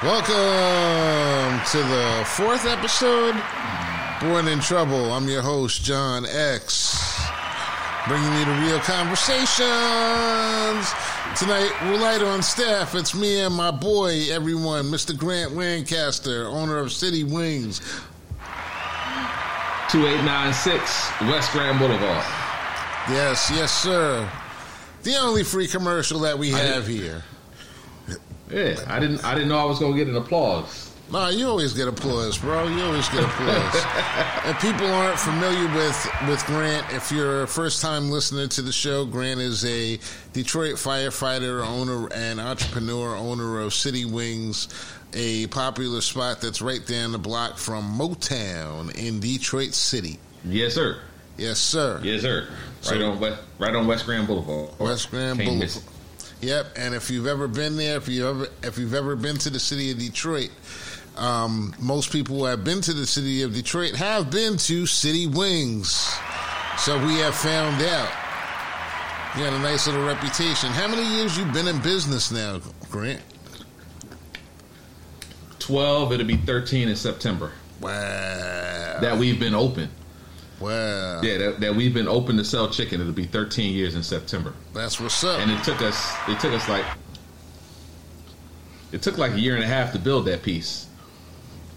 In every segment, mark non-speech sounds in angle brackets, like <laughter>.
Welcome to the fourth episode, Born in Trouble. I'm your host, John X, bringing you the real conversations. Tonight, we're light on staff. It's me and my boy, everyone, Mr. Grant Lancaster, owner of City Wings. 2896 West Grand Boulevard. Yes, yes, sir. The only free commercial that we have here. Yeah, I didn't. I didn't know I was gonna get an applause. No, you always get applause, bro. You always get applause. <laughs> and people aren't familiar with with Grant, if you're a first time listener to the show, Grant is a Detroit firefighter, owner and entrepreneur, owner of City Wings, a popular spot that's right down the block from Motown in Detroit City. Yes, sir. Yes, sir. Yes, sir. Right So- on West. Right on West Grand Boulevard. West Grand Boulevard. Yep, and if you've ever been there, if you ever if you've ever been to the city of Detroit, um, most people who have been to the city of Detroit have been to City Wings. So we have found out. You got a nice little reputation. How many years you been in business now, Grant? Twelve. It'll be thirteen in September. Wow. That we've been open. Wow. Yeah, that, that we've been open to sell chicken. It'll be thirteen years in September. That's what's up. And it took us. It took us like. It took like a year and a half to build that piece.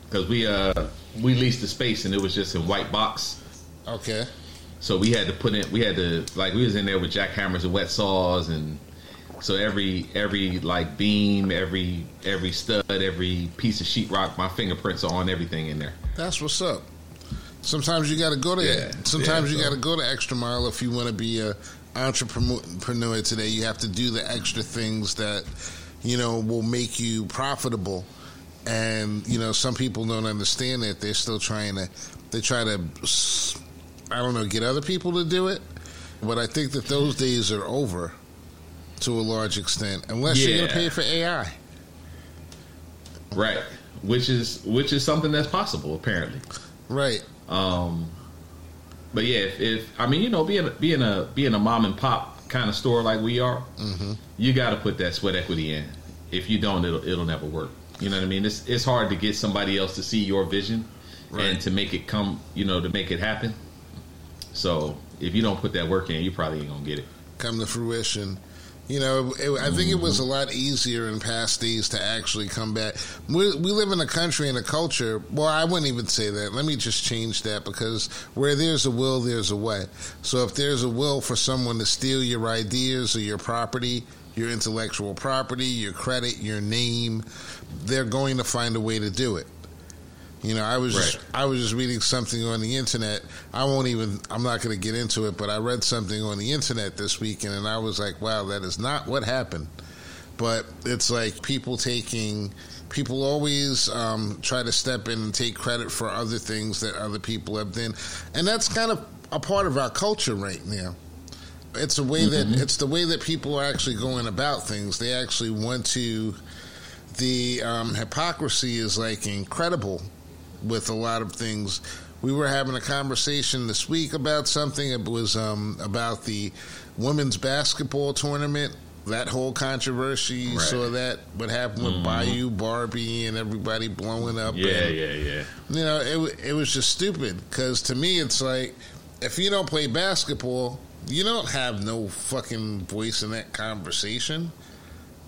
Because we uh we leased the space and it was just in white box. okay. So we had to put in, we had to like we was in there with jackhammers and wet saws, and so every every like beam, every every stud, every piece of sheetrock, my fingerprints are on everything in there. That's what's up. Sometimes you got to go to Yeah, sometimes yeah, you so- got to go to extra mile if you want to be a entrepreneur today. You have to do the extra things that you know will make you profitable. And you know, some people don't understand that. They're still trying to. They try to. I don't know, get other people to do it. But I think that those days are over to a large extent, unless you're going to pay for AI. Right, which is which is something that's possible apparently. Right. Um, but yeah, if, if I mean you know being being a being a mom and pop kind of store like we are, hmm you got to put that sweat equity in. If you don't, it'll it'll never work. You know what I mean? It's it's hard to get somebody else to see your vision Right. and to make it come. You know, to make it happen. So if you don't put that work in, you probably ain't gonna get it. come to fruition. You know, it, I think it was a lot easier in past days to actually come back. We, we live in a country and a culture. Well, I wouldn't even say that. Let me just change that because where there's a will, there's a way. So if there's a will for someone to steal your ideas or your property, your intellectual property, your credit, your name, they're going to find a way to do it. You know, I was just, I was just reading something on the internet. I won't even. I'm not going to get into it, but I read something on the internet this weekend, and I was like, "Wow, that is not what happened." But it's like people taking. People always um, try to step in and take credit for other things that other people have done, and that's kind of a part of our culture right now. It's a way that it's the way that people are actually going about things. They actually want to. The um, hypocrisy is like incredible with a lot of things. We were having a conversation this week about something. It was um, about the women's basketball tournament. That whole controversy. You Right. saw that what happened with Bayou Barbie and everybody blowing up. Yeah, and, yeah, yeah. you know, it it was just stupid because to me, it's like if you don't play basketball, you don't have no fucking voice in that conversation.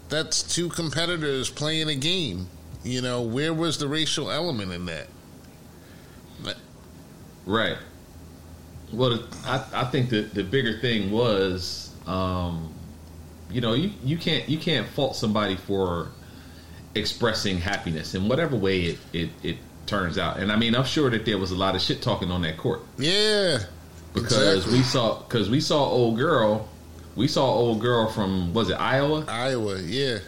That's two competitors playing a game. You know, where was the racial element in that? Right. Well, I, I think that the bigger thing was, um, you know, you, you can't you can't fault somebody for expressing happiness in whatever way it, it, it turns out. And I mean, I'm sure that there was a lot of shit talking on that court Yeah, because exactly. we saw because we saw old girl, we saw old girl from was it Iowa Iowa. Yeah,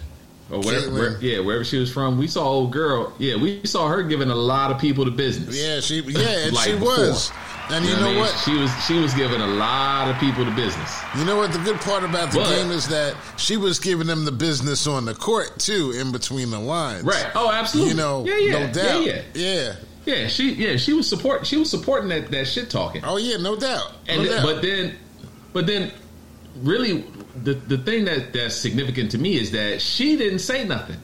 or wherever, Caitlin. where, yeah wherever she was from. We saw old girl. Yeah, we saw her giving a lot of people the business. yeah, she yeah, <laughs> Like she before. was. And you, what know I mean? what? She was she was giving a lot of people the business. You know what? The good part about the But- game is that she was giving them the business on the court too, in between the lines. Right. Oh, absolutely. You know, yeah, yeah, no doubt. Yeah, yeah. yeah. Yeah, she yeah she was support she was supporting that that shit talking. Oh yeah, no doubt. and no doubt. but then but then really the the thing that that's significant to me is that she didn't say nothing.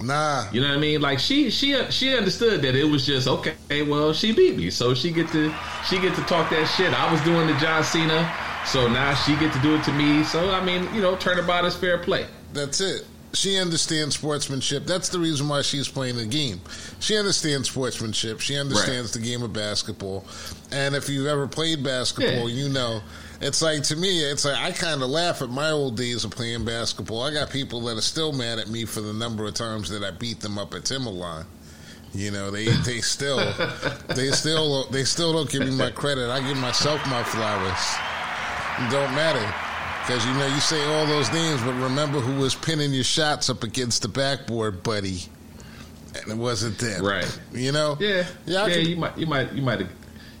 Nah. You know what I mean? Like she she she understood that it was just okay. Well, she beat me, so she get to she get to talk that shit. I was doing the John Cena, so now she get to do it to me. So I mean, you know, turnabout is fair play. That's it. She understands sportsmanship. That's the reason why she's playing the game. She understands sportsmanship. She understands the game of basketball. And if you've ever played basketball, Yeah. you know it's like to me, it's like I kind of laugh at my old days of playing basketball. I got people that are still mad at me for the number of times that I beat them up at Timberline. You know, they they still they still they still don't give me my credit. I give myself my flowers. It don't matter. Because, you know, you say all those names, but remember who was pinning your shots up against the backboard, buddy. And it wasn't them. Right. You know? Yeah, Yeah, yeah. you might you might you might have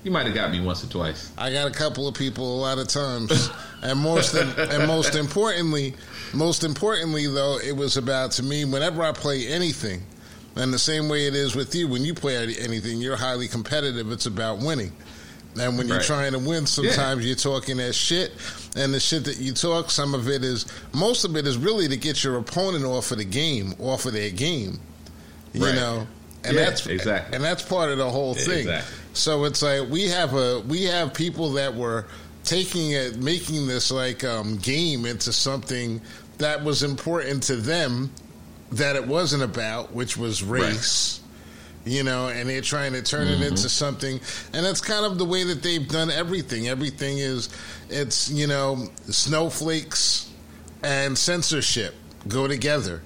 you might have got me once or twice. I got a couple of people a lot of times, and most and most importantly, most importantly though, it was about to me whenever I play anything, and the same way it is with you when you play anything, you're highly competitive. It's about winning, and when you're trying to win, sometimes you're talking that shit, and the shit that you talk, some of it is most of it is really to get your opponent off of the game, off of their game, you Right. know. And Yeah, that's exactly. and that's part of the whole thing. exactly. So it's like we have a we have people that were taking it, making this like um, game into something that was important to them that it wasn't about, which was race. You know, and they're trying to turn it into something, and that's kind of the way that they've done everything. Everything is, it's you know, snowflakes and censorship go together.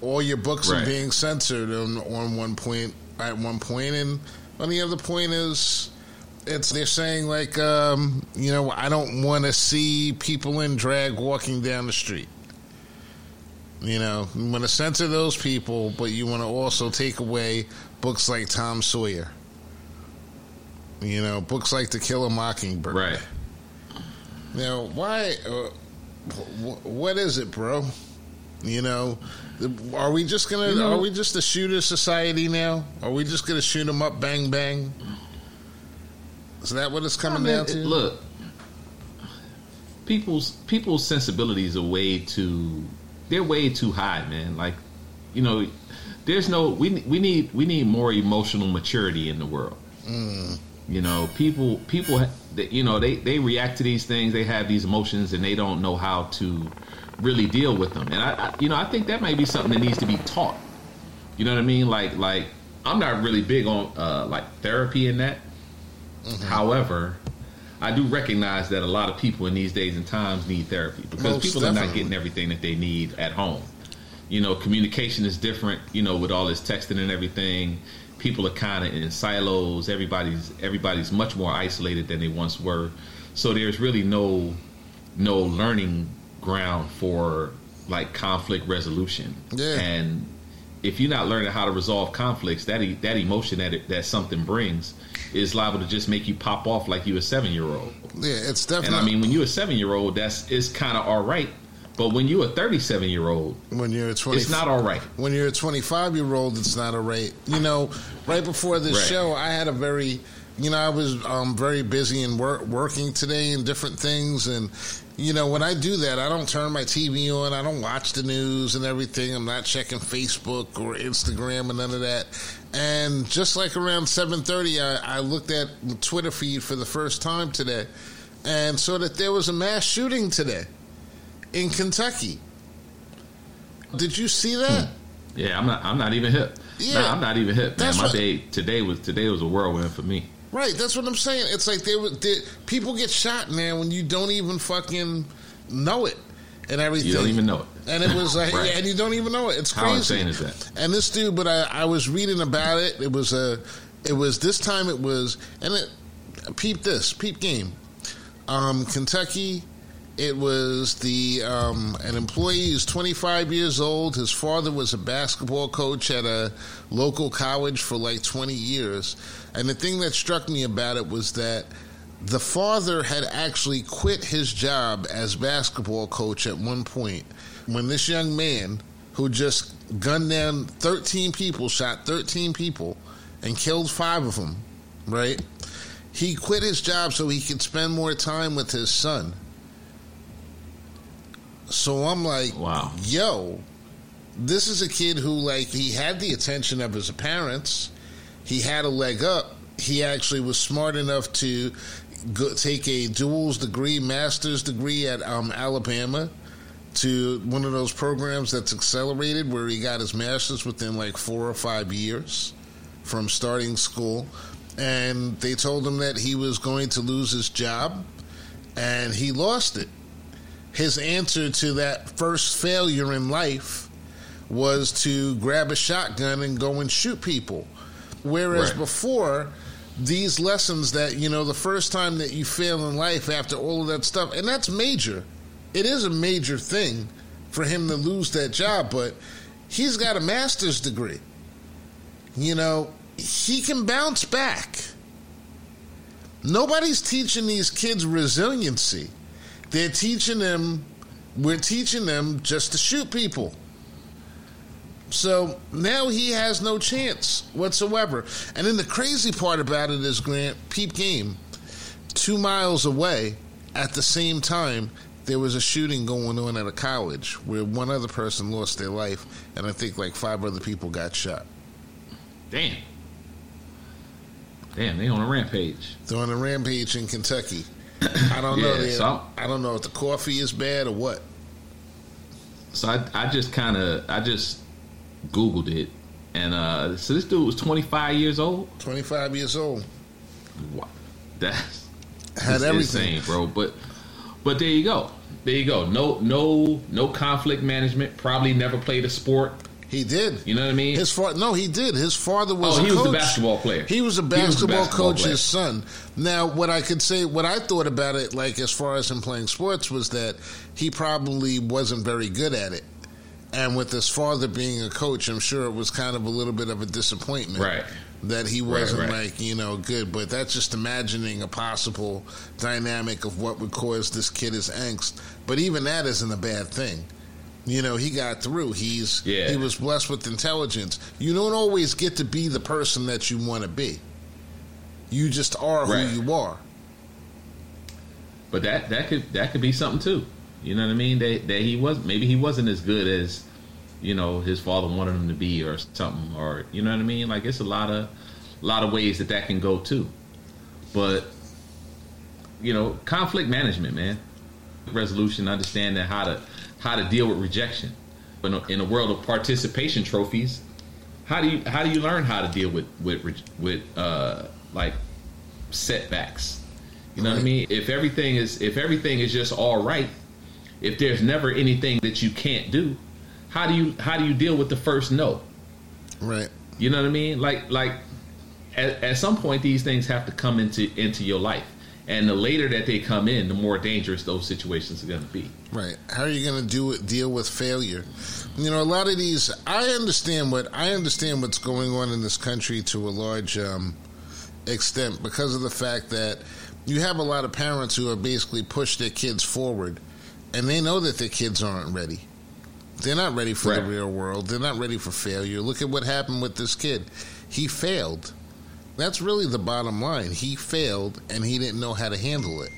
All your books are being censored on, on one point at one point, and on the other point is it's they're saying like um, you know I don't want to see people in drag walking down the street. You know, you want to censor those people, but you want to also take away books like Tom Sawyer. You know, books like To Kill a Mockingbird. Right. Now, why? Uh, wh- what is it, bro? You know, are we just gonna? You know- are we just a shooter society now? Are we just gonna shoot them up, bang bang? Is that what it's coming I mean, down to? it- Look, people's people's sensibilities are way too they're way too high, man. Like, you know, there's no we we need we need more emotional maturity in the world. Mm. You know, people people you know they they react to these things, they have these emotions, and they don't know how to really deal with them. And I, I you know I think that might be something that needs to be taught. You know what I mean? Like like I'm not really big on uh, like therapy in that. However, I do recognize that a lot of people in these days and times need therapy because Most people are not getting everything that they need at home. You know, communication is different. You know, with all this texting and everything, people are kind of in silos. Everybody's everybody's much more isolated than they once were. So there's really no no learning ground for like conflict resolution. Yeah. And if you're not learning how to resolve conflicts, that e- that emotion that it, that something brings is liable to just make you pop off like you a seven year old. yeah, it's definitely. And. I mean, when you're a seven year old, that's it's kind of all right. But when you're a 37 year old, when you're a twenty, it's not all right. when you're a 25 year old, it's not all right. You know, right before this Right. show, I had a very, you know, I was um, very busy and work, working today and different things. And, you know, when I do that, I don't turn my TV on. I don't watch the news and everything. I'm not checking Facebook or Instagram and none of that. And just like around 7:30, I, I looked at the Twitter feed for the first time today, and saw that there was a mass shooting today in Kentucky. Did you see that? Hmm. Yeah, I'm not. I'm not even hip. Yeah. I'm not even hip. Man, That's my what- day today was today was a whirlwind for me. Right, that's what I'm saying. It's like they, they people get shot, man, when you don't even fucking know it and everything. You don't even know it. And it was like, <laughs> Right. and you don't even know it. It's How crazy. is that? And this dude, but I, I was reading about it. It was a, it was this time. It was, and it, peep this, peep game. Um, Kentucky. It was the um, an employee who's 25 years old. His father was a basketball coach at a local college for like 20 years. And the thing that struck me about it was that the father had actually quit his job as basketball coach at one point when this young man who just gunned down 13 people, shot 13 people, and killed five of them, right? He quit his job so he could spend more time with his son. So I'm like, Wow. yo, this is a kid who, like, he had the attention of his parents. He had a leg up. He actually was smart enough to go, take a duals degree, master's degree at um, Alabama to one of those programs that's accelerated where he got his master's within like four or five years from starting school. And they told him that he was going to lose his job, and he lost it. His answer to that first failure in life was to grab a shotgun and go and shoot people. Whereas Right. before, these lessons that, you know, the first time that you fail in life after all of that stuff, and that's major. It is a major thing for him to lose that job, but he's got a master's degree. You know, he can bounce back. Nobody's teaching these kids resiliency. They're teaching them, we're teaching them just to shoot people. So now he has no chance whatsoever. And then the crazy part about it is, Grant, peep game, two miles away at the same time, there was a shooting going on at a college where one other person lost their life, and I think like five other people got shot. Damn. Damn, they on a rampage. They're on a rampage in Kentucky. <coughs> I don't know. Yeah, They- so- I don't know if the coffee is bad or what. So I, I just kind of, I just Googled it. And uh, so this dude was 25 years old. 25 years old. Wow. <laughs> That's Had everything. insane, bro. But but there you go. There you go. No no no conflict management. Probably never played a sport. He did. You know what I mean? His father, no, he did. His father was. Oh, a he was the coach. basketball player. He was a He was the basketball, basketball His son. Now, what I could say, what I thought about it, like as far as him playing sports, was that he probably wasn't very good at it. And with his father being a coach, I'm sure it was kind of a little bit of a disappointment. Right. That he wasn't right. like, you know, good. But that's just imagining a possible dynamic of what would cause this kid his angst. But even that isn't a bad thing. You know, he got through. He's Yeah. he was blessed with intelligence. You don't always get to be the person that you want to be. You just are Right. who you are. But that that could that could be something too. You know what I mean? That that he was maybe he wasn't as good as you know his father wanted him to be or something or you know what I mean? Like it's a lot of a lot of ways that that can go too. But you know, conflict management, man. Resolution, understanding how to how to deal with rejection. But in a, in a world of participation trophies, how do you how do you learn how to deal with with with uh like setbacks? You know what I mean? If everything is if everything is just all right, if there's never anything that you can't do, how do you how do you deal with the first no? Right. You know what I mean? Like like at, at some point these things have to come into into your life. And the later that they come in, the more dangerous those situations are going to be. Right. How are you going to do it? Deal with failure? You know, a lot of these. I understand what I understand what's going on in this country to a large um, extent because of the fact that you have a lot of parents who have basically pushed their kids forward, and they know that their kids aren't ready. They're not ready for the real world. They're not ready for failure. Look at what happened with this kid. He failed. That's really the bottom line. He failed and he didn't know how to handle it.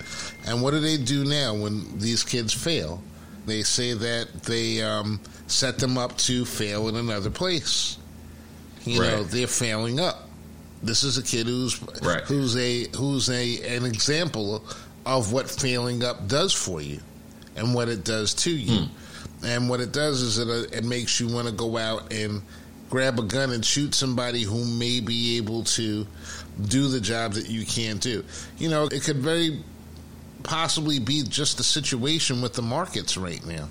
And what do they do now when these kids fail? They say that they um, set them up to fail in another place. You know, they're failing up. This is a kid who's Right. who's a who's a an example of what failing up does for you and what it does to you. And what it does is it, uh, it makes you want to go out and grab a gun and shoot somebody who may be able to do the job that you can't do. You know, it could very possibly be just the situation with the markets right now.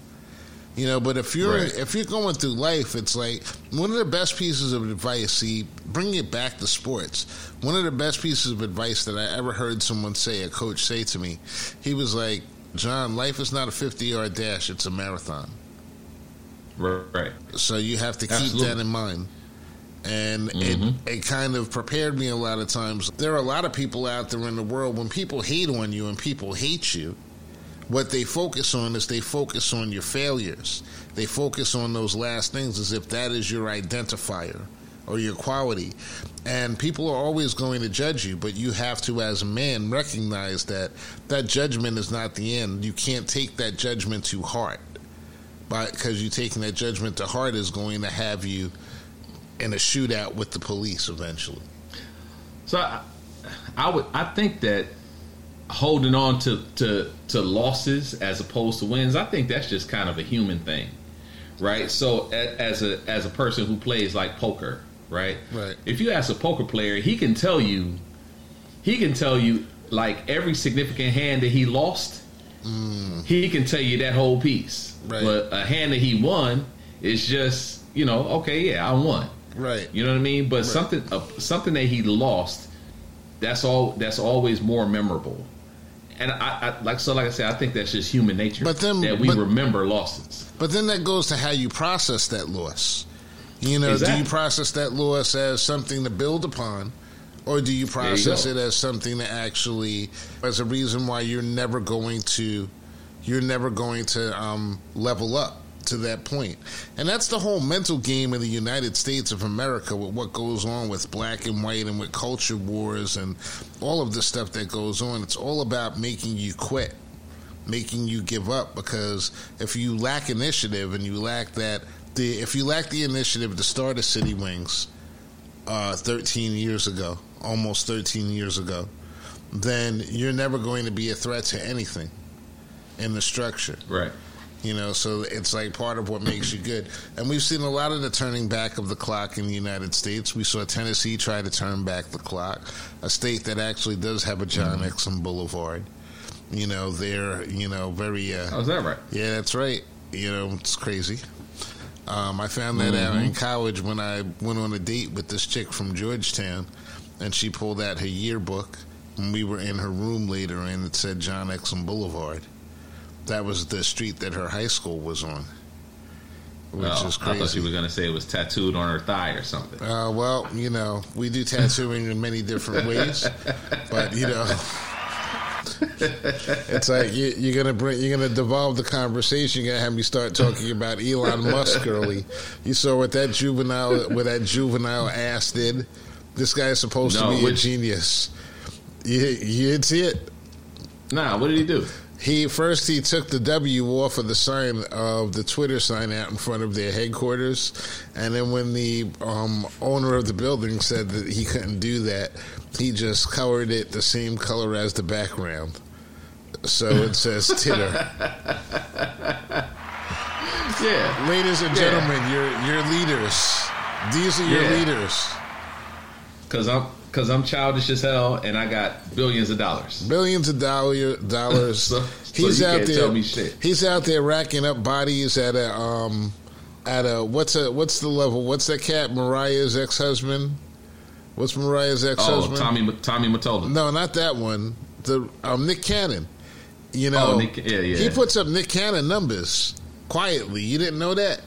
You know, but if you're Right. if you're going through life, it's like one of the best pieces of advice. See, bring it back to sports. One of the best pieces of advice that I ever heard someone say, a coach say to me, he was like, "John, life is not a 50 yard dash; it's a marathon." Right. So you have to keep Absolutely. that in mind. And Mhm. it, it kind of prepared me a lot of times. There are a lot of people out there in the world, when people hate on you and people hate you, what they focus on is they focus on your failures. They focus on those last things as if that is your identifier or your quality. And people are always going to judge you, but you have to, as a man, recognize that that judgment is not the end. You can't take that judgment to heart because you taking that judgment to heart is going to have you in a shootout with the police eventually. So I, I would I think that holding on to, to to losses as opposed to wins, I think that's just kind of a human thing, right? So as a as a person who plays like poker, right? Right. If you ask a poker player, he can tell you, he can tell you like every significant hand that he lost. He can tell you that whole piece. Right. But a hand that he won is just you know okay yeah I won. Right. You know what I mean? But something uh, something that he lost, that's all. That's always more memorable. And I, I like so like I said, I think that's just human nature. But then- that we but- remember losses. But then that goes to how you process that loss. You know, do you process that loss as something to build upon, or do you you process go. it as something that actually as a reason why you're never going to you're never going to um, level up to that point? And that's the whole mental game in the United States of America with what goes on with black and white and with culture wars and all of the stuff that goes on. It's all about making you quit making you give up because if you lack initiative and you lack that the if you lack the initiative to start a city wings uh, 13 years ago almost 13 years ago then you're never going to be a threat to anything in the structure Right. you know so it's like part of what makes you good and we've seen a lot of the turning back of the clock in the united states we saw tennessee try to turn back the clock a state that actually does have a john exum boulevard you know they're you know very uh, Oh, is that right? yeah, that's right. You know, it's crazy. Um, I found that out in college when I went on a date with this chick from Georgetown, and she pulled out her yearbook, and we were in her room later, and it said John Exum Boulevard. That was the street that her high school was on, which Oh, is I thought she crazy. was going to say it was tattooed on her thigh or something. Uh, well, you know, we do tattooing in many different ways, but you know, <laughs> it's like you, you're gonna bring, you're gonna devolve the conversation. You're gonna have me start talking about Elon Musk early. You saw what that juvenile, what that juvenile ass did. This guy is supposed No, to be which- a genius. You, you didn't see it. Nah, what did he do? He first he took the W off of the sign of the Twitter sign out in front of their headquarters, and then when the um, owner of the building said that he couldn't do that, he just colored it the same color as the background. So it says <laughs> Titter. Yeah. Ladies and Yeah. gentlemen, your your leaders. These are your Yeah. leaders. Because I'm because I'm childish as hell and I got billions of dollars. Billions of dollar, dollars. <laughs> So- so he's you out there. tell me shit. He's out there racking up bodies at a um at a what's a what's the level? What's that cat? Mariah's ex husband. What's Mariah's ex husband? Oh? Tommy Tommy Mottola. No, not that one. The um, Nick Cannon. You know, Oh, Nick- yeah, yeah. he puts up Nick Cannon numbers quietly. You didn't know that?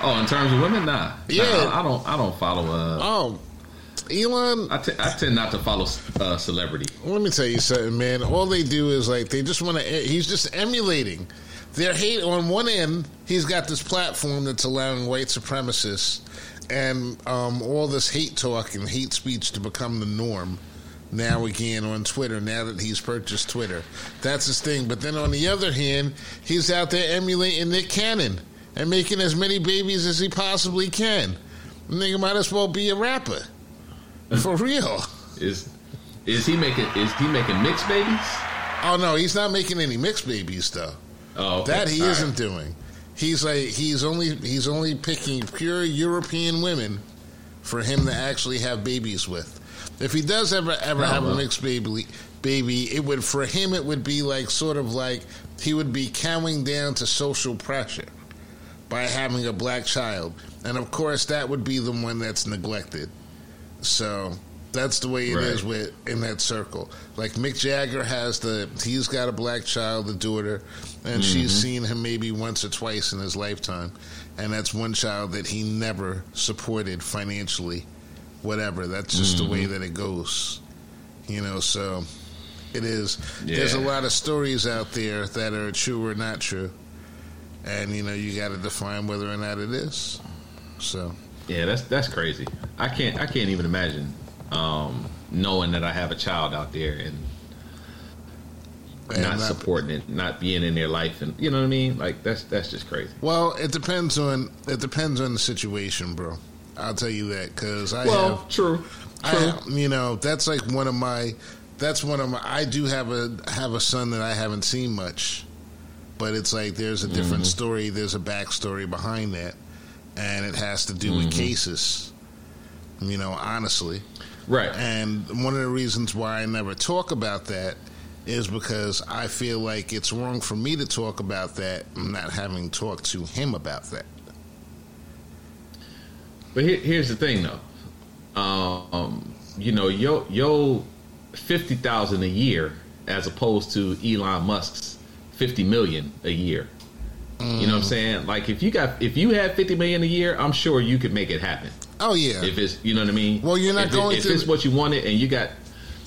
Oh, in terms of women, nah. Yeah. Nah, I don't. I don't follow. Uh, Oh, Elon. I, t- I tend not to follow uh, celebrity. Let me tell you something, man. All they do is like they just want to. He's just emulating. Their hate on one end. He's got this platform that's allowing white supremacists and um, all this hate talk and hate speech to become the norm. Now again on Twitter. Now that he's purchased Twitter, that's his thing. But then on the other hand, he's out there emulating Nick Cannon and making as many babies as he possibly can. Nigga might as well be a rapper, <laughs> for real. Is is he making is he making mixed babies? Oh no, he's not making any mixed babies though. Oh, okay. That he All right. isn't doing. He's like he's only he's only picking pure European women for him to actually have babies with. If he does ever ever Oh, have a mixed baby, baby, it would for him it would be like sort of like he would be cowing down to social pressure by having a black child, and of course that would be the one that's neglected. So that's the way it is Right. with in that circle. Like Mick Jagger has the he's got a black child, the daughter, and she's mm-hmm. seen him maybe once or twice in his lifetime, and that's one child that he never supported financially. Whatever, that's just the way mm-hmm. that it goes. You know, so it is. There's a lot of stories out there that are true or not true, and you know you got to define whether or not it is. So. Yeah, that's that's crazy. I can't I can't even imagine um, knowing that I have a child out there and And not that- supporting it, not being in their life, and you know what I mean. Like that's that's just crazy. Well, it depends on it depends on the situation, bro. I'll tell you that because I well, have true, true. I, you know, that's like one of my. That's one of my. I do have a have a son that I haven't seen much, but it's like there's a different story. There's a backstory behind that, and it has to do with cases. You know, honestly, right. and one of the reasons why I never talk about that is because I feel like it's wrong for me to talk about that, not having talked to him about that. But here, here's the thing, though. Um, you know, yo, yo, fifty thousand a year, as opposed to Elon Musk's fifty million a year. You know what I'm saying? Like, if you got, if you had fifty million a year, I'm sure you could make it happen. Oh yeah, If it's, you know what I mean? Well, you're not if it- going if through- it's what you wanted, and you got,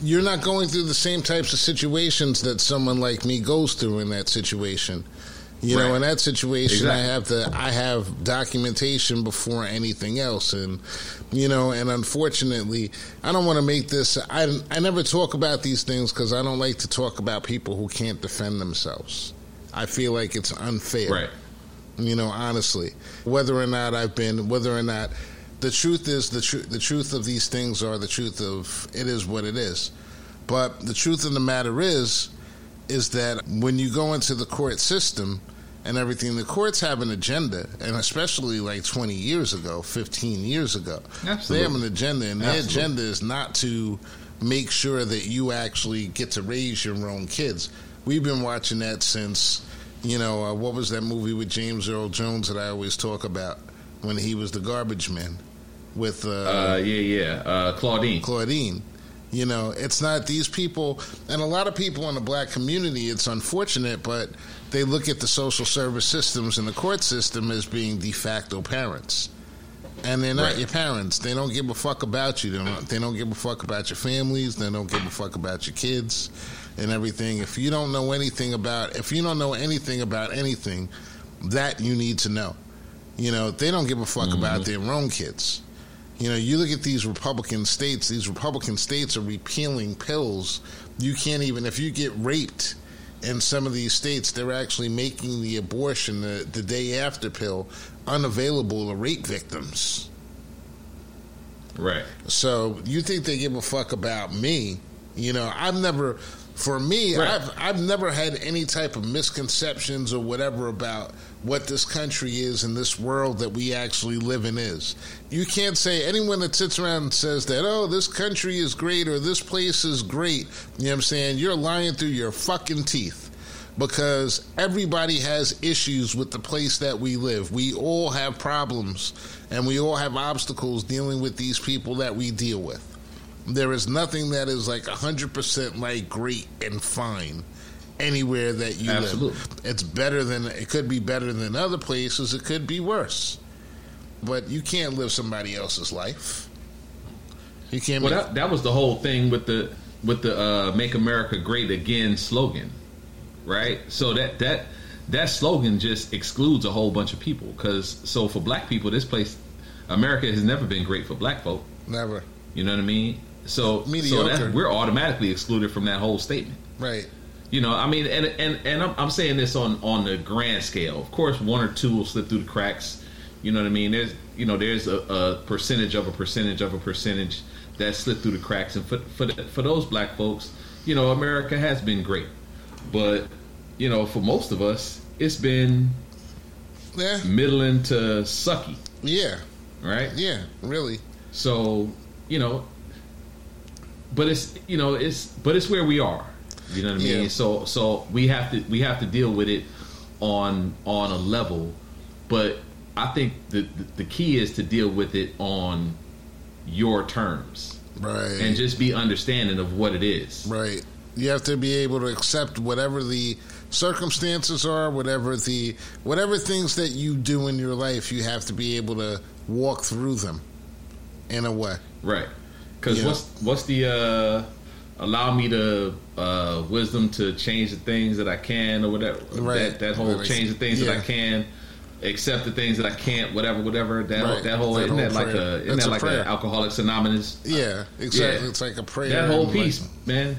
you're not going through the same types of situations that someone like me goes through in that situation. You know, in that situation, I have to, I have documentation before anything else, and you know, and unfortunately, I don't want to make this. I I never talk about these things because I don't like to talk about people who can't defend themselves. I feel like it's unfair. Right, you know honestly whether or not i've been whether or not the truth is the truth the truth of these things are the truth of it is what it is. But the truth of the matter is is that when you go into the court system and everything the courts have an agenda and especially like 20 years ago 15 years ago they have an agenda and their Absolutely. agenda is not to make sure that you actually get to raise your own kids we've been watching that since you know, uh, what was that movie with James Earl Jones that I always talk about when he was the garbage man with uh, uh, yeah, yeah, uh, Claudine. Claudine? You know, it's not these people, and a lot of people in the black community, it's unfortunate, but they look at the social service systems and the court system as being de facto parents. And they're not Right. your parents. They don't give a fuck about you. They don't, they don't give a fuck about your families. They don't give a fuck about your kids and everything. If you don't know anything about, if you don't know anything about anything, that you need to know. You know, they don't give a fuck mm-hmm. about their own kids. You know, you look at these Republican states, these Republican states are repealing pills. You can't even, if you get raped in some of these states, they're actually making the abortion, the, the day after pill, unavailable to rape victims. Right. So you think they give a fuck about me? You know, I've never, for me, Right. I've I've never had any type of misconceptions or whatever about what this country is and this world that we actually live in is. You can't say anyone that sits around and says that, oh, this country is great or this place is great. You know what I'm saying? You're lying through your fucking teeth because everybody has issues with the place that we live. We all have problems and we all have obstacles dealing with these people that we deal with. There is nothing that is like 100% like great and fine anywhere that you Absolutely. live. It's better than it could be better than other places, it could be worse. But you can't live somebody else's life. You can't Well, that, that was the whole thing with the with the uh, "Make America Great Again" slogan, right? So that that that slogan just excludes a whole bunch of people. Because so for black people, this place, America, has never been great for black folk. never. You know what I mean? So so that, we're automatically excluded from that whole statement. Right. You know, I mean, and and and I'm, I'm saying this on on the grand scale. Of course, one or two will slip through the cracks. You know what I mean? There's you know there's a, a percentage of a percentage of a percentage that slip through the cracks, and for for the, for those black folks, you know, America has been great, but you know, for most of us, it's been Yeah. middling to sucky, Yeah. right? Yeah. Really. So you know, but it's you know it's but it's where we are. You know what I mean? Yeah. So so we have to we have to deal with it on on a level, but I think the the, the key is to deal with it on your terms Right. and just be understanding of what it is. Right. You have to be able to accept whatever the circumstances are, whatever the whatever things that you do in your life, you have to be able to walk through them in a way. Right. Because Yeah. what's what's the uh, allow me to uh, wisdom to change the things that I can or whatever. Right. That, that whole Right. change the things that I can, accept the things that I can't, whatever, whatever. That whole, Right. that whole That isn't whole that like prayer. a isn't That's that like an Alcoholics Anonymous? Yeah, exactly. Yeah. It's like a prayer. That whole and like- piece, man.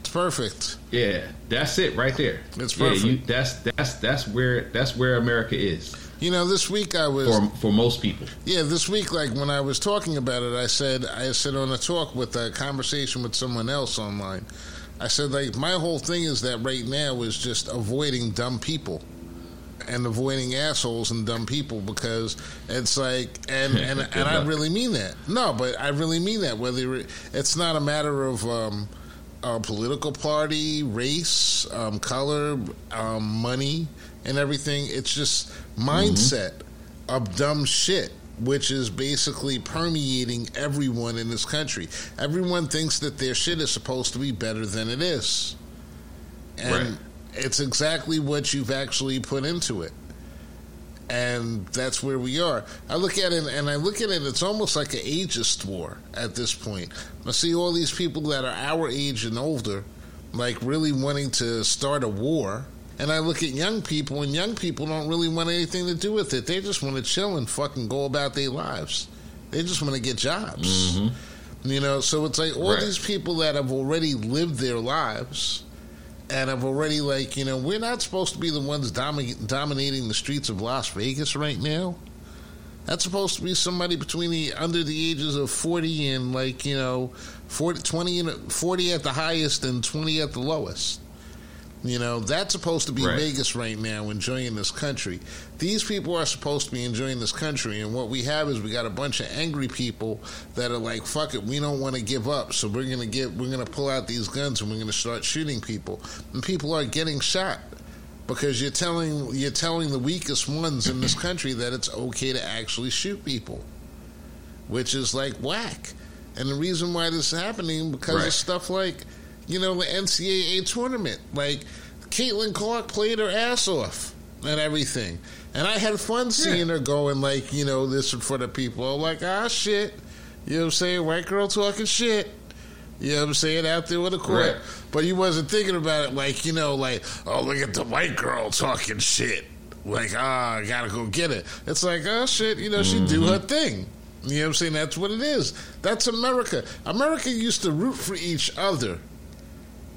It's perfect. Yeah, that's it right there. It's Yeah, perfect. you, that's that's that's where that's where America is You know, this week I was for for most people. Yeah, this week, like when I was talking about it, I said I said on a talk with a conversation with someone else online. I said like my whole thing is that right now is just avoiding dumb people and avoiding assholes and dumb people because it's like and <laughs> and, and I really mean that. No, but I really mean that. Whether it's not a matter of um, a political party, race, um, color, um, money, and everything. It's just mm-hmm. mindset of dumb shit, which is basically permeating everyone in this country. Everyone thinks that their shit is supposed to be better than it is. And Right. it's exactly what you've actually put into it. And that's where we are. I look at it and I look at it, it's almost like an ageist war at this point. I see all these people that are our age and older, like really wanting to start a war. And I look at young people, and young people don't really want anything to do with it. They just want to chill and fucking go about their lives. They just want to get jobs. Mm-hmm. You know, so it's like all Right. these people that have already lived their lives and have already, like, you know, we're not supposed to be the ones domi- dominating the streets of Las Vegas right now. That's supposed to be somebody between the under the ages of 40 and like, you know, 40 20 and 40 at the highest and 20 at the lowest. You know, that's supposed to be Right. Vegas right now, enjoying this country. These people are supposed to be enjoying this country, and what we have is we got a bunch of angry people that are like, "Fuck it, we don't want to give up, so we're gonna get, we're gonna pull out these guns and we're gonna start shooting people." And people are getting shot because you're telling you're telling the weakest ones in this country that it's okay to actually shoot people, which is like whack. And the reason why this is happening because Right. of stuff like, you know, the NCAA tournament. Like Caitlin Clark played her ass off and everything, and I had fun seeing her going like, you know, this in front of people. I'm like, ah, shit. You know what I'm saying? White girl talking shit. You know what I'm saying? Out there with the court. Right. But you wasn't thinking about it like, you know, like, oh, look at the white girl talking shit. Like, ah, I gotta go get it. It's like, oh, shit, you know, she do her thing. You know what I'm saying? That's what it is. That's America. America used to root for each other.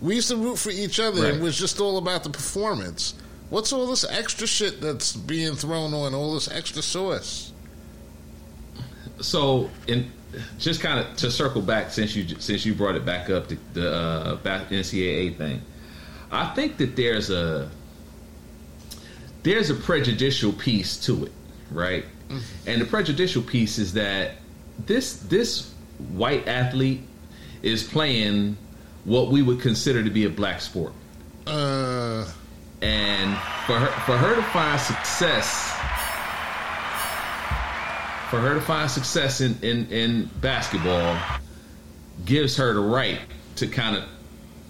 We used to root for each other. Right. It was just all about the performance. What's all this extra shit that's being thrown on, all this extra sauce? So, in just kind of to circle back since you since you brought it back up the, the uh, back NCAA thing, I think that there's a there's a prejudicial piece to it, right? And the prejudicial piece is that this this white athlete is playing what we would consider to be a black sport, Uh, and for her for her to find success for her to find success in, in, in basketball gives her the right to kind of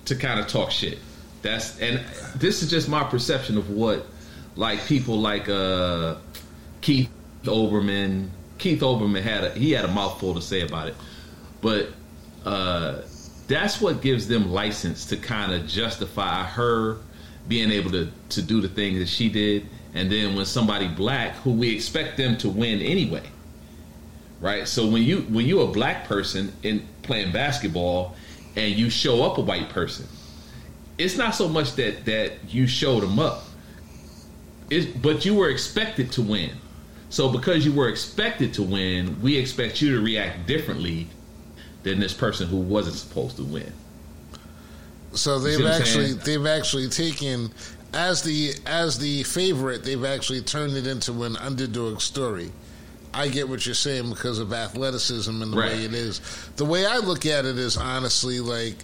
to kind of talk shit. That's and this is just my perception of what like people like uh Keith Olbermann. Keith Olbermann had a he had a mouthful to say about it, but uh, that's what gives them license to kind of justify her being able to to do the things that she did. And then when somebody black, who we expect them to win anyway, right? So when you when you're a black person in playing basketball and you show up a white person, it's not so much that that you showed them up, it's, but you were expected to win. So because you were expected to win, we expect you to react differently than this person who wasn't supposed to win. So they've actually they've actually taken as the as the favorite, they've actually turned it into an underdog story. I get what you're saying because of athleticism and the Right. way it is. The way I look at it is honestly like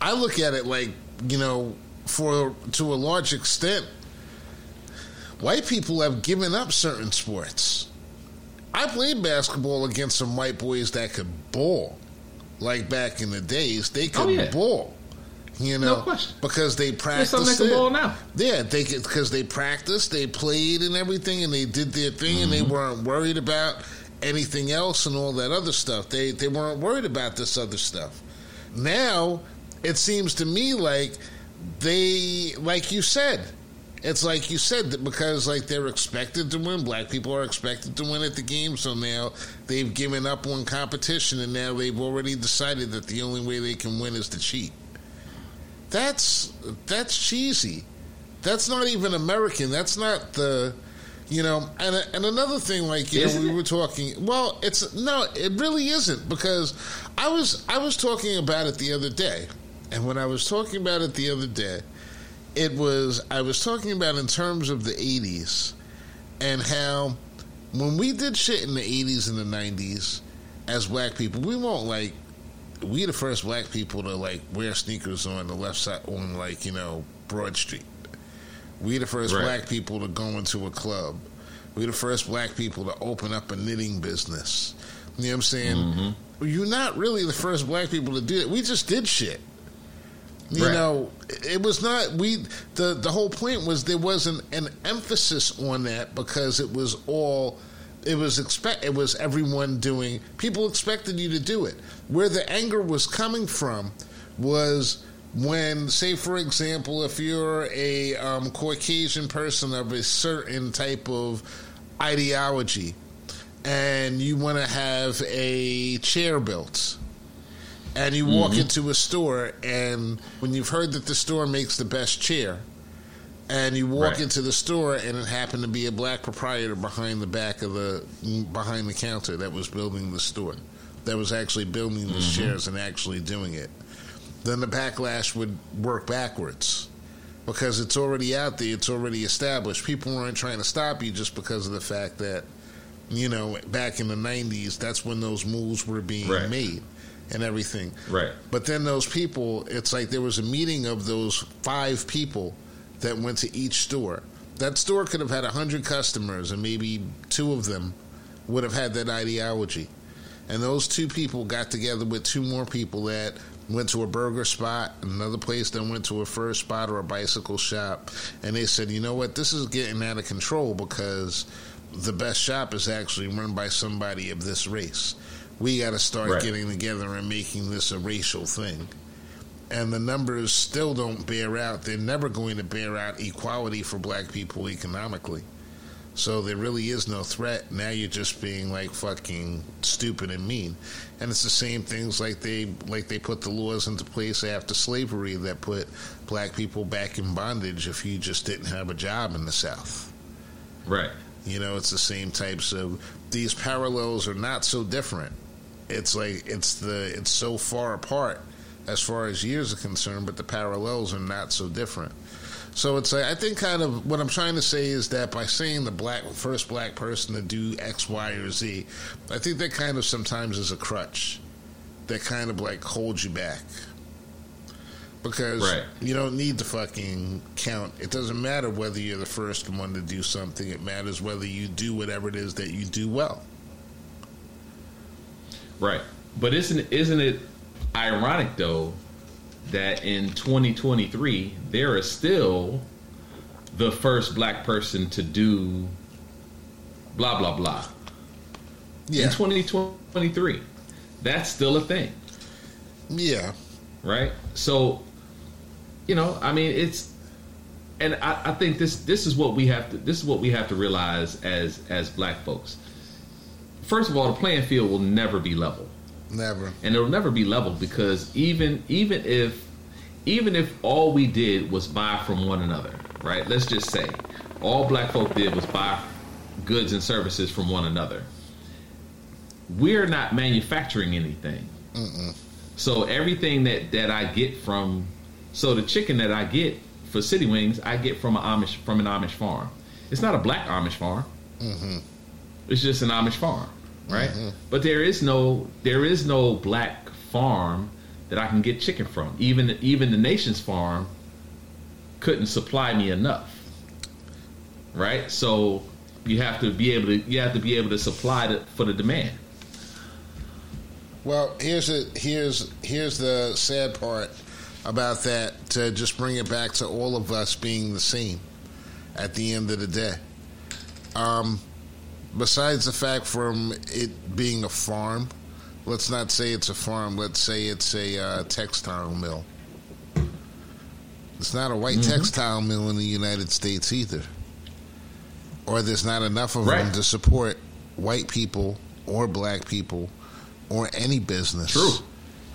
I look at it like, you know, for to a large extent white people have given up certain sports. I played basketball against some white boys that could ball. Like back in the days, they could Oh, yeah. ball. You know, No because they practiced it. ball now. Yeah, they could because they practiced, they played and everything, and they did their thing, and they Mm-hmm. weren't worried about anything else and all that other stuff. They they weren't worried about this other stuff. Now it seems to me like they, like you said, it's like you said that because like they're expected to win. Black people are expected to win at the game, so now they've given up on competition, and now they've already decided that the only way they can win is to cheat. That's that's cheesy. That's not even American. That's not the you know, and and another thing, like you Isn't know, we it? were talking. Well, it's no, it really isn't because I was I was talking about it the other day, and when I was talking about it the other day, it was I was talking about in terms of the '80s and how when we did shit in the '80s and the '90s as black people, we won't like we the first black people to like wear sneakers on the left side on like you know Broad Street. We the first Right. black people to go into a club. We the first black people to open up a knitting business. You know what I'm saying? Mm-hmm. You're not really the first black people to do it. We just did shit. You Right. know, it was not we. the The whole point was there wasn't an emphasis on that because it was all. It was expect. It was everyone doing. People expected you to do it. Where the anger was coming from was when, say, for example, if you're a um, Caucasian person of a certain type of ideology, and you want to have a chair built and you walk mm-hmm. into a store and when you've heard that the store makes the best chair and you walk Right. into the store and it happened to be a black proprietor behind the back of the mm, behind the counter that was building the store that was actually building these mm-hmm. chairs and actually doing it. Then the backlash would work backwards because it's already out there it's already established. People weren't trying to stop you just because of the fact that you know back in the 90s that's when those moves were being Right. made and everything Right. but then those people, it's like there was a meeting of those five people that went to each store. That store could have had a hundred customers, and maybe two of them would have had that ideology. And those two people got together with two more people that went to a burger spot, another place that went to a first spot or a bicycle shop, and they said, you know what, this is getting out of control because the best shop is actually run by somebody of this race. We got to start Right. getting together and making this a racial thing. And the numbers still don't bear out. They're never going to bear out equality for black people economically. So there really is no threat. Now you're just being like fucking stupid and mean. And it's the same things like they like they put the laws into place after slavery that put black people back in bondage if you just didn't have a job in the South. Right. You know, it's the same types of these parallels are not so different. It's like it's the it's so far apart as far as years are concerned, but the parallels are not so different. So it's like I think kind of what I'm trying to say is that by saying the black first black person to do X, Y, or Z, I think that kind of sometimes is a crutch that kind of like holds you back. Because Right. you don't need to fucking count. It doesn't matter whether you're the first one to do something. It matters whether you do whatever it is that you do well. Right. But isn't isn't it ironic though that in 2023 there is still the first black person to do blah blah blah Yeah. in 2023 that's still a thing Yeah. right so you know i mean it's and I, I think this this is what we have to this is what we have to realize as as black folks. First of all the playing field will never be level. Never. and it'll never be level because even even if even if all we did was buy from one another right? Let's just say all black folk did was buy goods and services from one another. We're not manufacturing anything. So everything that that i get from so the chicken that i get for city wings i get from an amish from an amish farm it's not a black amish farm mm-hmm. it's just an Amish farm, right? Mm-hmm. But there is no there is no black farm that I can get chicken from. Even even the nation's farm couldn't supply me enough, right? So you have to be able to you have to be able to supply the, for the demand. Well, here's a, here's here's the sad part about that. To just bring it back to all of us being the same at the end of the day. Um, besides the fact from it being a farm, let's not say it's a farm. Let's say it's a uh, textile mill. It's not a white textile mill in the United States either, or there's not enough of them to support white people or black people or any business True.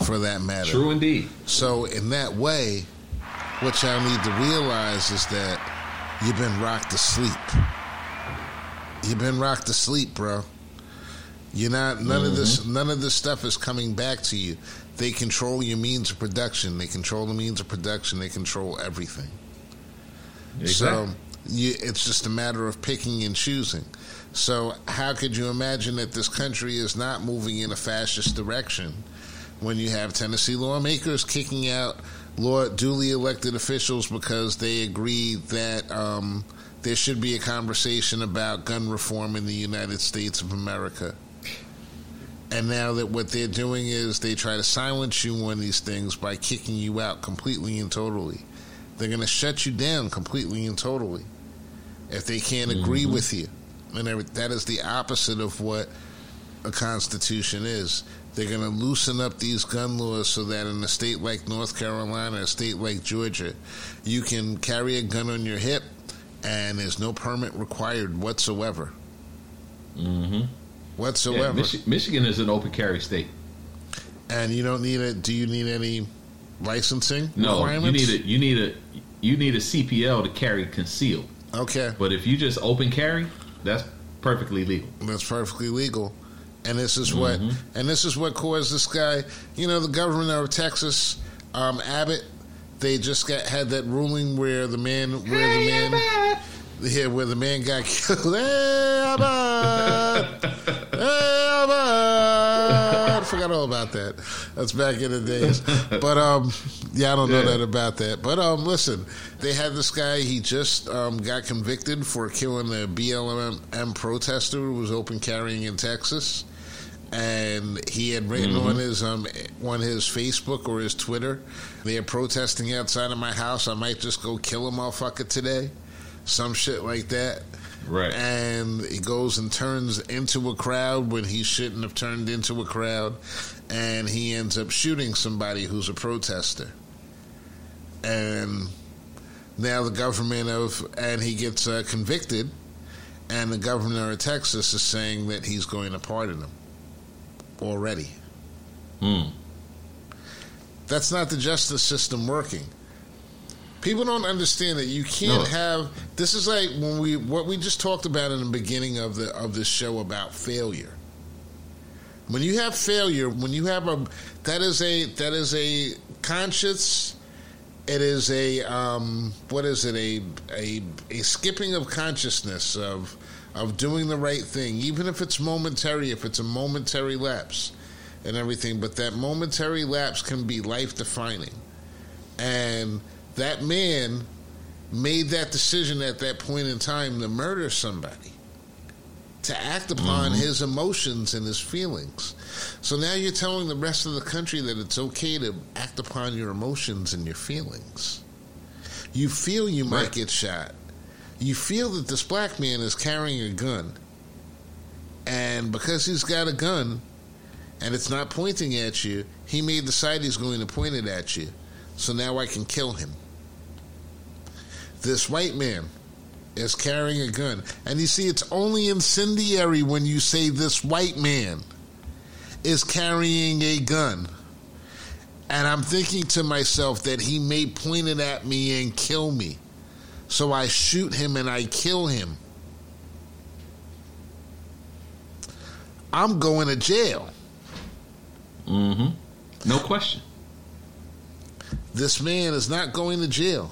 For that matter. True indeed. So in that way, what y'all need to realize is that you've been rocked to sleep. You've been rocked to sleep, bro. You're not none mm-hmm. of this mm-hmm. none of this stuff is coming back to you. They control your means of production. They control the means of production. They control everything. Exactly. So you, it's just a matter of picking and choosing. So how could you imagine that this country is not moving in a fascist direction when you have Tennessee lawmakers kicking out law, duly elected officials because they agree that um, there should be a conversation about gun reform in the United States of America? And now that what they're doing is they try to silence you on these things by kicking you out completely and totally. They're going to shut you down completely and totally if they can't agree mm-hmm. with you. And that is the opposite of what a constitution is. They're going to loosen up these gun laws so that in a state like North Carolina, a state like Georgia, you can carry a gun on your hip and there's no permit required whatsoever. Mm-hmm. Whatsoever. Yeah, Michi- Michigan is an open carry state. And you don't need it. Do you need any licensing no, requirements? you need a you need a you need a CPL to carry concealed. Okay. But if you just open carry, that's perfectly legal. That's perfectly legal. And this is what mm-hmm. and this is what caused this guy. You know, the governor of Texas, um, Abbott. They just got had that ruling where the man where hey, the man Abbott. yeah where the man got <laughs> killed. Hey, Abbott. <laughs> hey, Abbott. I forgot all about that. That's back in the days. But um, yeah, I don't know yeah. that about that. But um, listen, they had this guy. He just um, got convicted for killing a BLM protester who was open carrying in Texas and he had written mm-hmm. on his um on his Facebook or his Twitter, they are protesting outside of my house. I might just go kill a motherfucker today, some shit like that. Right. And he goes and turns into a crowd when he shouldn't have turned into a crowd, and he ends up shooting somebody who's a protester. And now the government of and he gets uh, convicted, and the governor of Texas is saying that he's going to pardon him already. Hmm. That's not the justice system working. People don't understand that you can't no. have. This is like when we what we just talked about in the beginning of the of this show about failure. When you have failure, when you have a that is a that is a conscious. It is a um, what is it a a a skipping of consciousness of of doing the right thing, even if it's momentary, if it's a momentary lapse and everything, but that momentary lapse can be life defining. And that man made that decision at that point in time to murder somebody, to act upon mm-hmm. his emotions and his feelings. So now you're telling the rest of the country that it's okay to act upon your emotions and your feelings. You feel you might get shot you feel that this black man is carrying a gun, and because he's got a gun and it's not pointing at you, he may decide he's going to point it at you. So now I can kill him. This white man is carrying a gun. And you see, it's only incendiary when you say this white man is carrying a gun. And I'm thinking to myself that he may point it at me and kill me. So I shoot him and I kill him. I'm going to jail. Mm-hmm. No question. This man is not going to jail.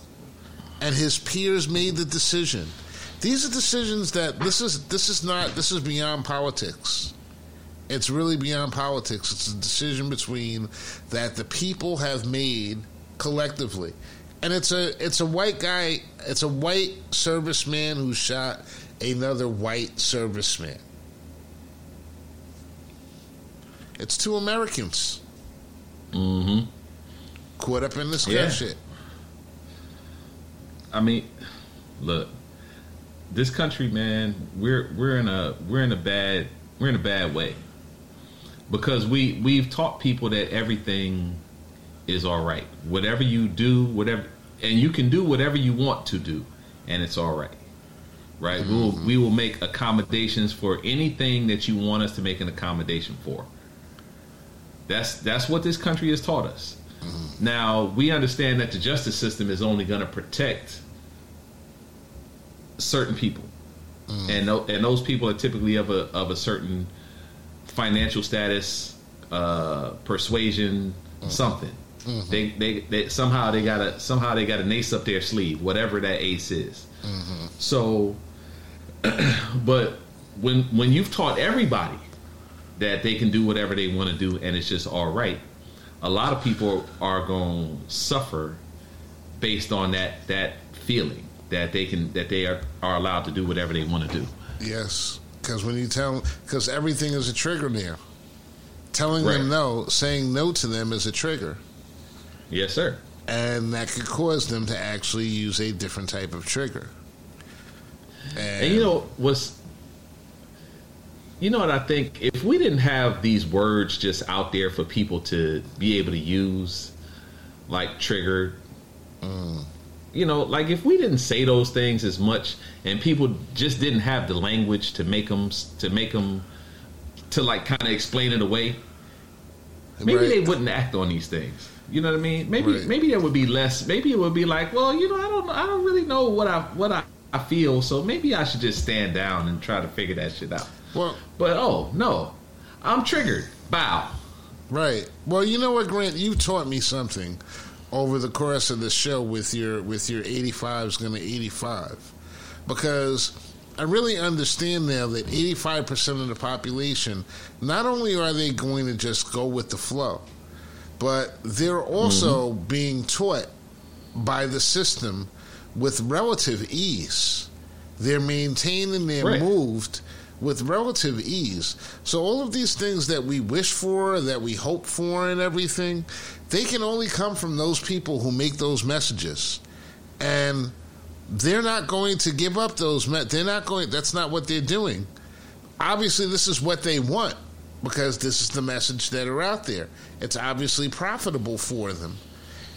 And his peers made the decision. These are decisions that this is this is not this is beyond politics. It's really beyond politics. It's a decision between that the people have made collectively and it's a it's a white guy. It's a white serviceman who shot another white serviceman. It's two Americans. Mm-hmm. Caught up in this yeah. shit. I mean, look, this country, man, we're we're in a we're in a bad we're in a bad way because we we've taught people that everything is all right. Whatever you do, whatever, and you can do whatever you want to do, and it's all right. Right? Mm-hmm. We will we will make accommodations for anything that you want us to make an accommodation for. That's that's what this country has taught us. Mm-hmm. Now we understand that the justice system is only going to protect certain people, mm-hmm. and and those people are typically of a of a certain financial status, uh, persuasion, mm-hmm. something. Mm-hmm. They, they, they somehow they got a somehow they got an ace up their sleeve, whatever that ace is. Mm-hmm. So, <clears throat> but when when you've taught everybody that they can do whatever they want to do and it's just all right, a lot of people are going to suffer based on that that feeling that they can that they are, are allowed to do whatever they want to do. Yes, because when you tell because everything is a trigger now. Telling right. them no, saying no to them is a trigger. Yes, sir. And that could cause them to actually use a different type of trigger. And, and you know what's you know what I think? If we didn't have these words just out there for people to be able to use, like trigger, mm. you know, like if we didn't say those things as much, and people just didn't have the language to make them to make them to like kind of explain it away, maybe right. they wouldn't act on these things. You know what I mean? Maybe right. maybe there would be less. Maybe it would be like, well, you know, I don't I don't really know what I what I, I feel, so maybe I should just stand down and try to figure that shit out. Well, but oh no, I'm triggered. Bow. Right. Well, you know what, Grant? You taught me something over the course of the show with your with your 85 is going to 85 because I really understand now that 85% of the population not only are they going to just go with the flow but they're also mm-hmm. being taught by the system with relative ease. They're maintained and they're right. moved with relative ease. So all of these things that we wish for, that we hope for, and everything, they can only come from those people who make those messages, and they're not going to give up those. Me- they're not going. That's not what they're doing. Obviously, this is what they want because this is the message that are out there. It's obviously profitable for them.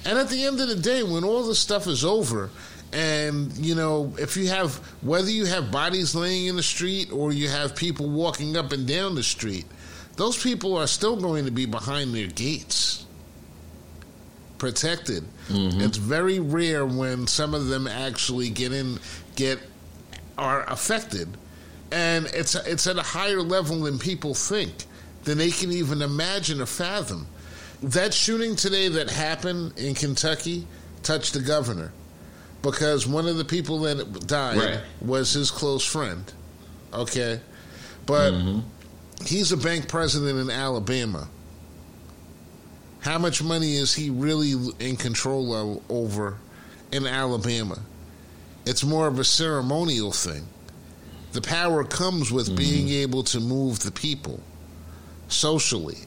And at the end of the day, when all this stuff is over, and you know, if you have whether you have bodies laying in the street or you have people walking up and down the street, those people are still going to be behind their gates, protected. Mm-hmm. It's very rare when some of them actually get in, get are affected, and it's it's at a higher level than people think than they can even imagine or fathom. That shooting today that happened in Kentucky touched the governor because one of the people that died right. was his close friend. Okay, but mm-hmm. he's a bank president in Alabama. How much money is he really in control of over in Alabama? It's more of a ceremonial thing. The power comes with mm-hmm. being able to move the people socially.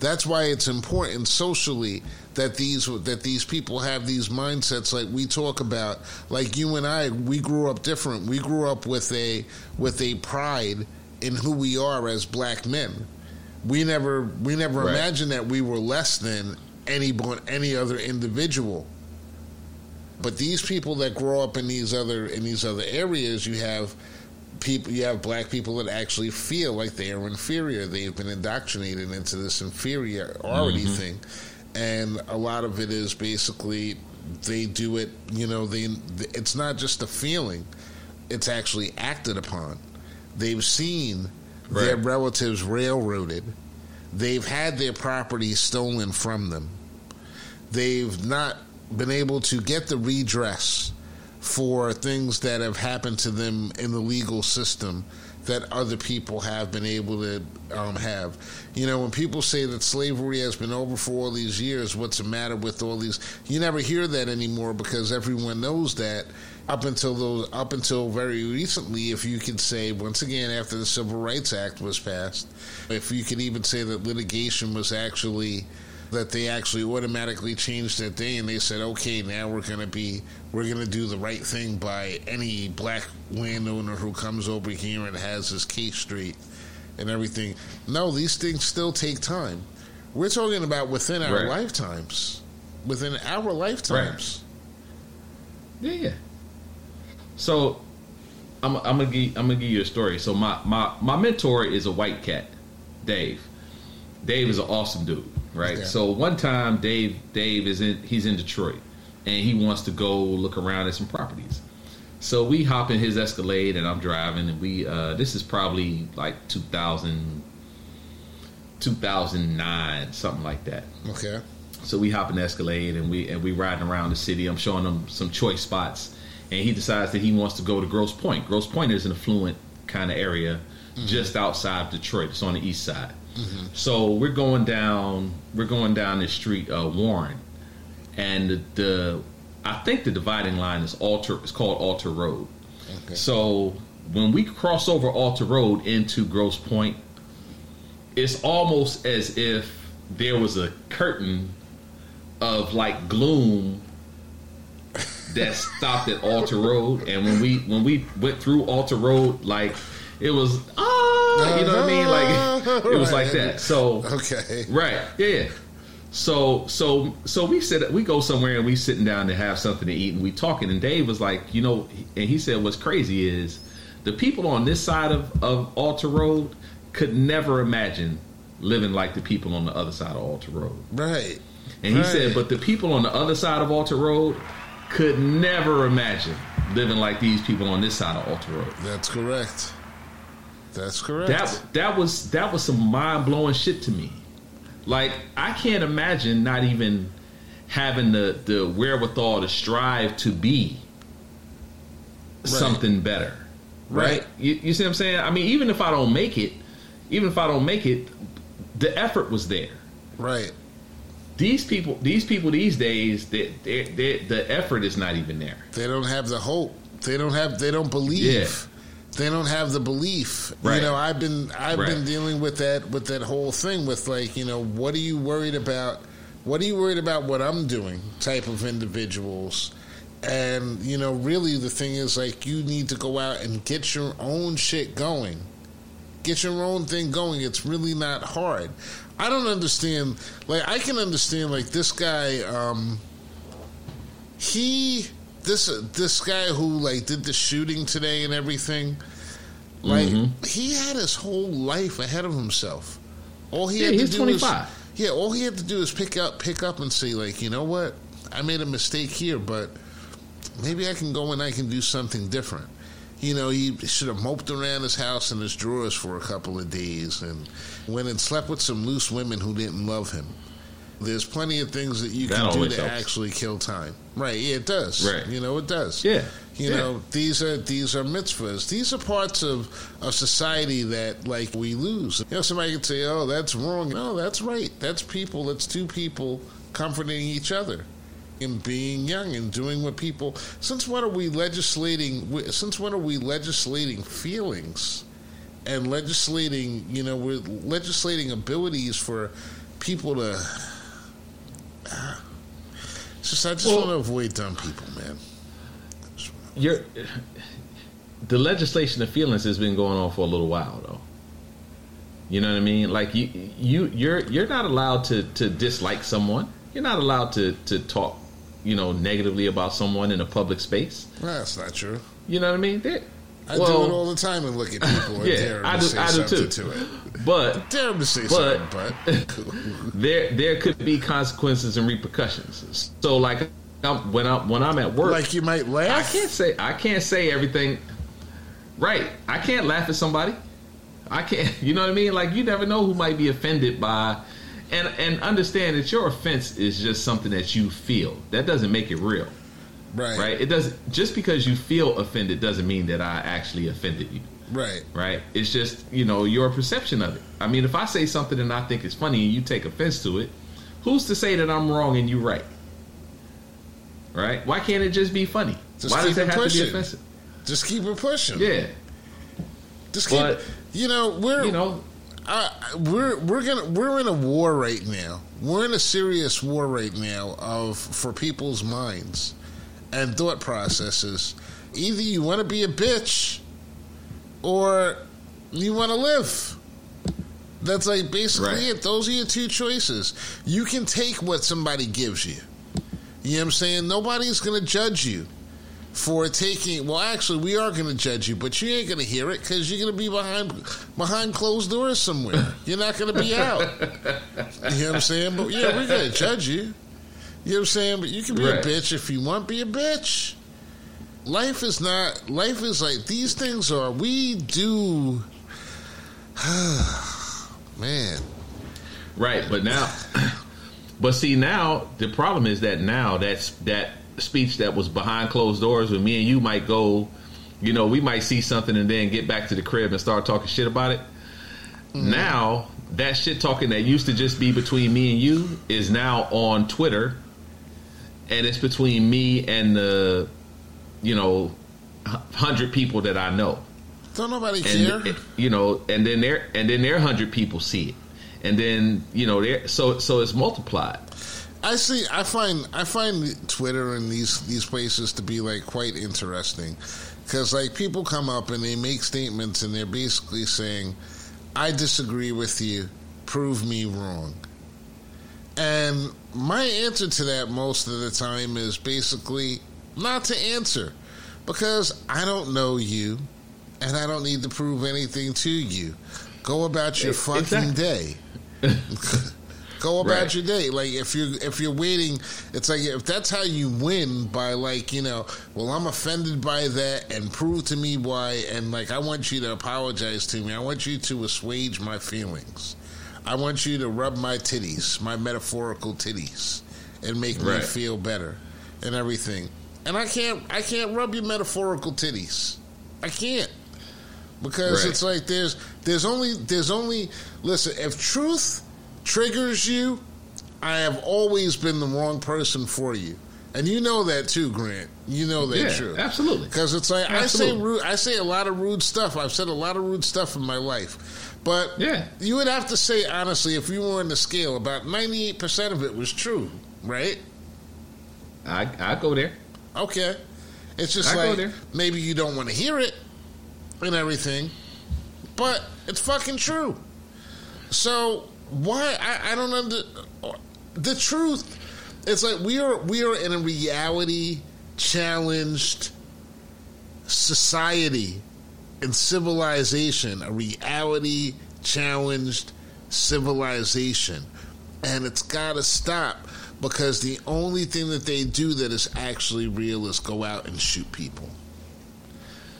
That's why it's important socially that these that these people have these mindsets like we talk about. Like you and I, we grew up different. We grew up with a with a pride in who we are as black men. We never we never right. imagined that we were less than any any other individual. But these people that grow up in these other in these other areas, you have people you have black people that actually feel like they are inferior. They've been indoctrinated into this inferiority mm-hmm. thing, and a lot of it is basically they do it. You know, they it's not just a feeling; it's actually acted upon. They've seen right. their relatives railroaded. They've had their property stolen from them. They've not been able to get the redress for things that have happened to them in the legal system that other people have been able to um, have. You know, when people say that slavery has been over for all these years, what's the matter with all these? You never hear that anymore because everyone knows that. Up until those, up until very recently, if you could say once again after the Civil Rights Act was passed, if you could even say that litigation was actually that they actually automatically changed that day and they said, okay, now we're going to be, we're going to do the right thing by any black landowner who comes over here and has his case straight and everything. No, these things still take time. We're talking about within our right. lifetimes. Within our lifetimes. Right. Yeah. So I'm, I'm gonna give I'm gonna give you a story. So my, my my mentor is a white cat, Dave Dave is an awesome dude, right? Okay. So one time, Dave Dave is in he's in Detroit, and he wants to go look around at some properties. So we hop in his Escalade, and I'm driving, and we uh, this is probably like 2000, 2009, something like that. Okay. So we hop in the Escalade and we and we riding around the city. I'm showing him some choice spots, and he decides that he wants to go to Grosse Pointe. Grosse Pointe is an affluent kind of area, just outside Detroit. It's on the east side. So we're going down. We're going down the street, uh, Warren, and the, the I think the dividing line is Alter. It's called Alter Road. Okay. So when we cross over Alter Road into Grosse Pointe, it's almost as if there was a curtain of like gloom that stopped at Alter Road, and when we when we went through Alter Road, like it was ah, you know what I mean? Like it was like that. So Okay. Right. Yeah. yeah. So so so we said we go somewhere and we sitting down to have something to eat and we talking and Dave was like, you know, and he said what's crazy is the people on this side of of Alter Road could never imagine living like the people on the other side of Alter Road. Right. And he Right. said, but the people on the other side of Alter Road could never imagine living like these people on this side of Alter Road. That's correct. That's correct. That that was that was some mind blowing shit to me. Like I can't imagine not even having the the wherewithal to strive to be something better. Right? Right. You, you see what I'm saying? I mean, even if I don't make it, even if I don't make it, the effort was there. right. These people, these people these days, they, they, they, the effort is not even there. They don't have the hope. They don't have. They don't believe. Yeah. They don't have the belief. Right. You know, I've been I've been dealing with that with that whole thing with like you know what are you worried about? What are you worried about? What I'm doing? Type of individuals. And you know, really, the thing is like you need to go out and get your own shit going. Get your own thing going. It's really not hard. I don't understand. Like I can understand. Like this guy. um he this this guy who like did the shooting today and everything like Mm-hmm. he had his whole life ahead of himself all he Yeah, had to he's do 25. was yeah all he had to do is pick up pick up and say like you know what i made a mistake here but maybe i can go and i can do something different you know he should have moped around his house and his drawers for a couple of days and went and slept with some loose women who didn't love him there's plenty of things that you That can do to helps. actually kill time. Right? Yeah, it does. Right. You know, it does. Yeah. You Yeah. know, these are these are mitzvahs. These are parts of of society that like we lose. You know, somebody could say, "Oh, that's wrong." No, that's right. That's people. That's two people comforting each other. And being young and doing what people. Since when are we legislating? Since when are we legislating feelings, and legislating? You know, we're legislating abilities for people to. It's just I just Well- want to avoid dumb people, man. You're, the legislation of feelings has been going on for a little while, though. You know what I mean? Like you, you, you're you're not allowed to to dislike someone. You're not allowed to to talk, you know, negatively about someone in a public space. Well, that's not true. You know what I mean? They- I well, do it all the time and look at people <laughs> and Yeah, dare them I to do- say I do something too. to it. but <laughs> Dare them to say But- something, but <laughs> there there could be consequences and repercussions. So like I'm, when I when I'm at work, like you might laugh. I can't say I can't say everything. Right, I can't laugh at somebody. I can't. You know what I mean? Like you never know who might be offended by, and and understand that your offense is just something that you feel. That doesn't make it real, Right, right? It doesn't. Just because you feel offended doesn't mean that I actually offended you. right, Right? It's just you know your perception of it. I mean, if I say something and I think it's funny and you take offense to it, who's to say that I'm wrong and you right? Right? Why can't it just be funny? Just Why does it have to pushing. be offensive? Just keep it pushing. Yeah, just keep. but- you know, we're you know, uh, we're we're gonna we're in a war right now. We're in a serious war right now of for people's minds and thought processes. Either you want to be a bitch or you want to live. That's like basically Right. it. Those are your two choices. You can take what somebody gives you. You know what I'm saying? Nobody's going to judge you. for taking. Well, actually, we are going to judge you, but you ain't going to hear it because you're going to be behind behind closed doors somewhere. You're not going to be out. You know what I'm saying? But yeah, we're going to judge you. You know what I'm saying? But you can be Right. a bitch if you want. Be a bitch. Life is not. Life is like these things are. We do. <sighs> Man, Right, but now, <clears throat> but see now the problem is that now that's that speech that was behind closed doors when me and you might go, you know, we might see something and then get back to the crib and start talking shit about it. Mm-hmm. Now that shit talking that used to just be between me and you is now on Twitter, and it's between me and the, you know, hundred people that I know don't nobody care. and you know, and then there and then their hundred people see it, and then you know, there so so it's multiplied. I see. I find I find Twitter and these these places to be like quite interesting because like people come up and they make statements and they're basically saying, "I disagree with you. Prove me wrong." And my answer to that most of the time is basically not to answer because I don't know you and I don't need to prove anything to you. Go about your fucking Exactly. day. <laughs> Go about Right. your day. Like if you're if you're waiting, it's like if that's how you win by like you know, well I'm offended by that and prove to me why, and like I want you to apologize to me. I want you to assuage my feelings. I want you to rub my titties, my metaphorical titties, and make me feel better and everything. And I can't I can't rub your metaphorical titties. I can't because Right. it's like there's there's only there's only listen if truth triggers you i have always been the wrong person for you and you know that too grant you know that Yeah, true absolutely. because it's like i say rude i say a lot of rude stuff i've said a lot of rude stuff in my life but Yeah. you would have to say honestly if you were on the scale about 98% of it was true right I I go there. Okay. It's just I like maybe you don't want to hear it and everything, but it's fucking true. So why I, I don't under the truth. It's like we are we are in a reality challenged society and civilization, a reality challenged civilization. And it's got to stop because the only thing that they do that is actually real is go out and shoot people.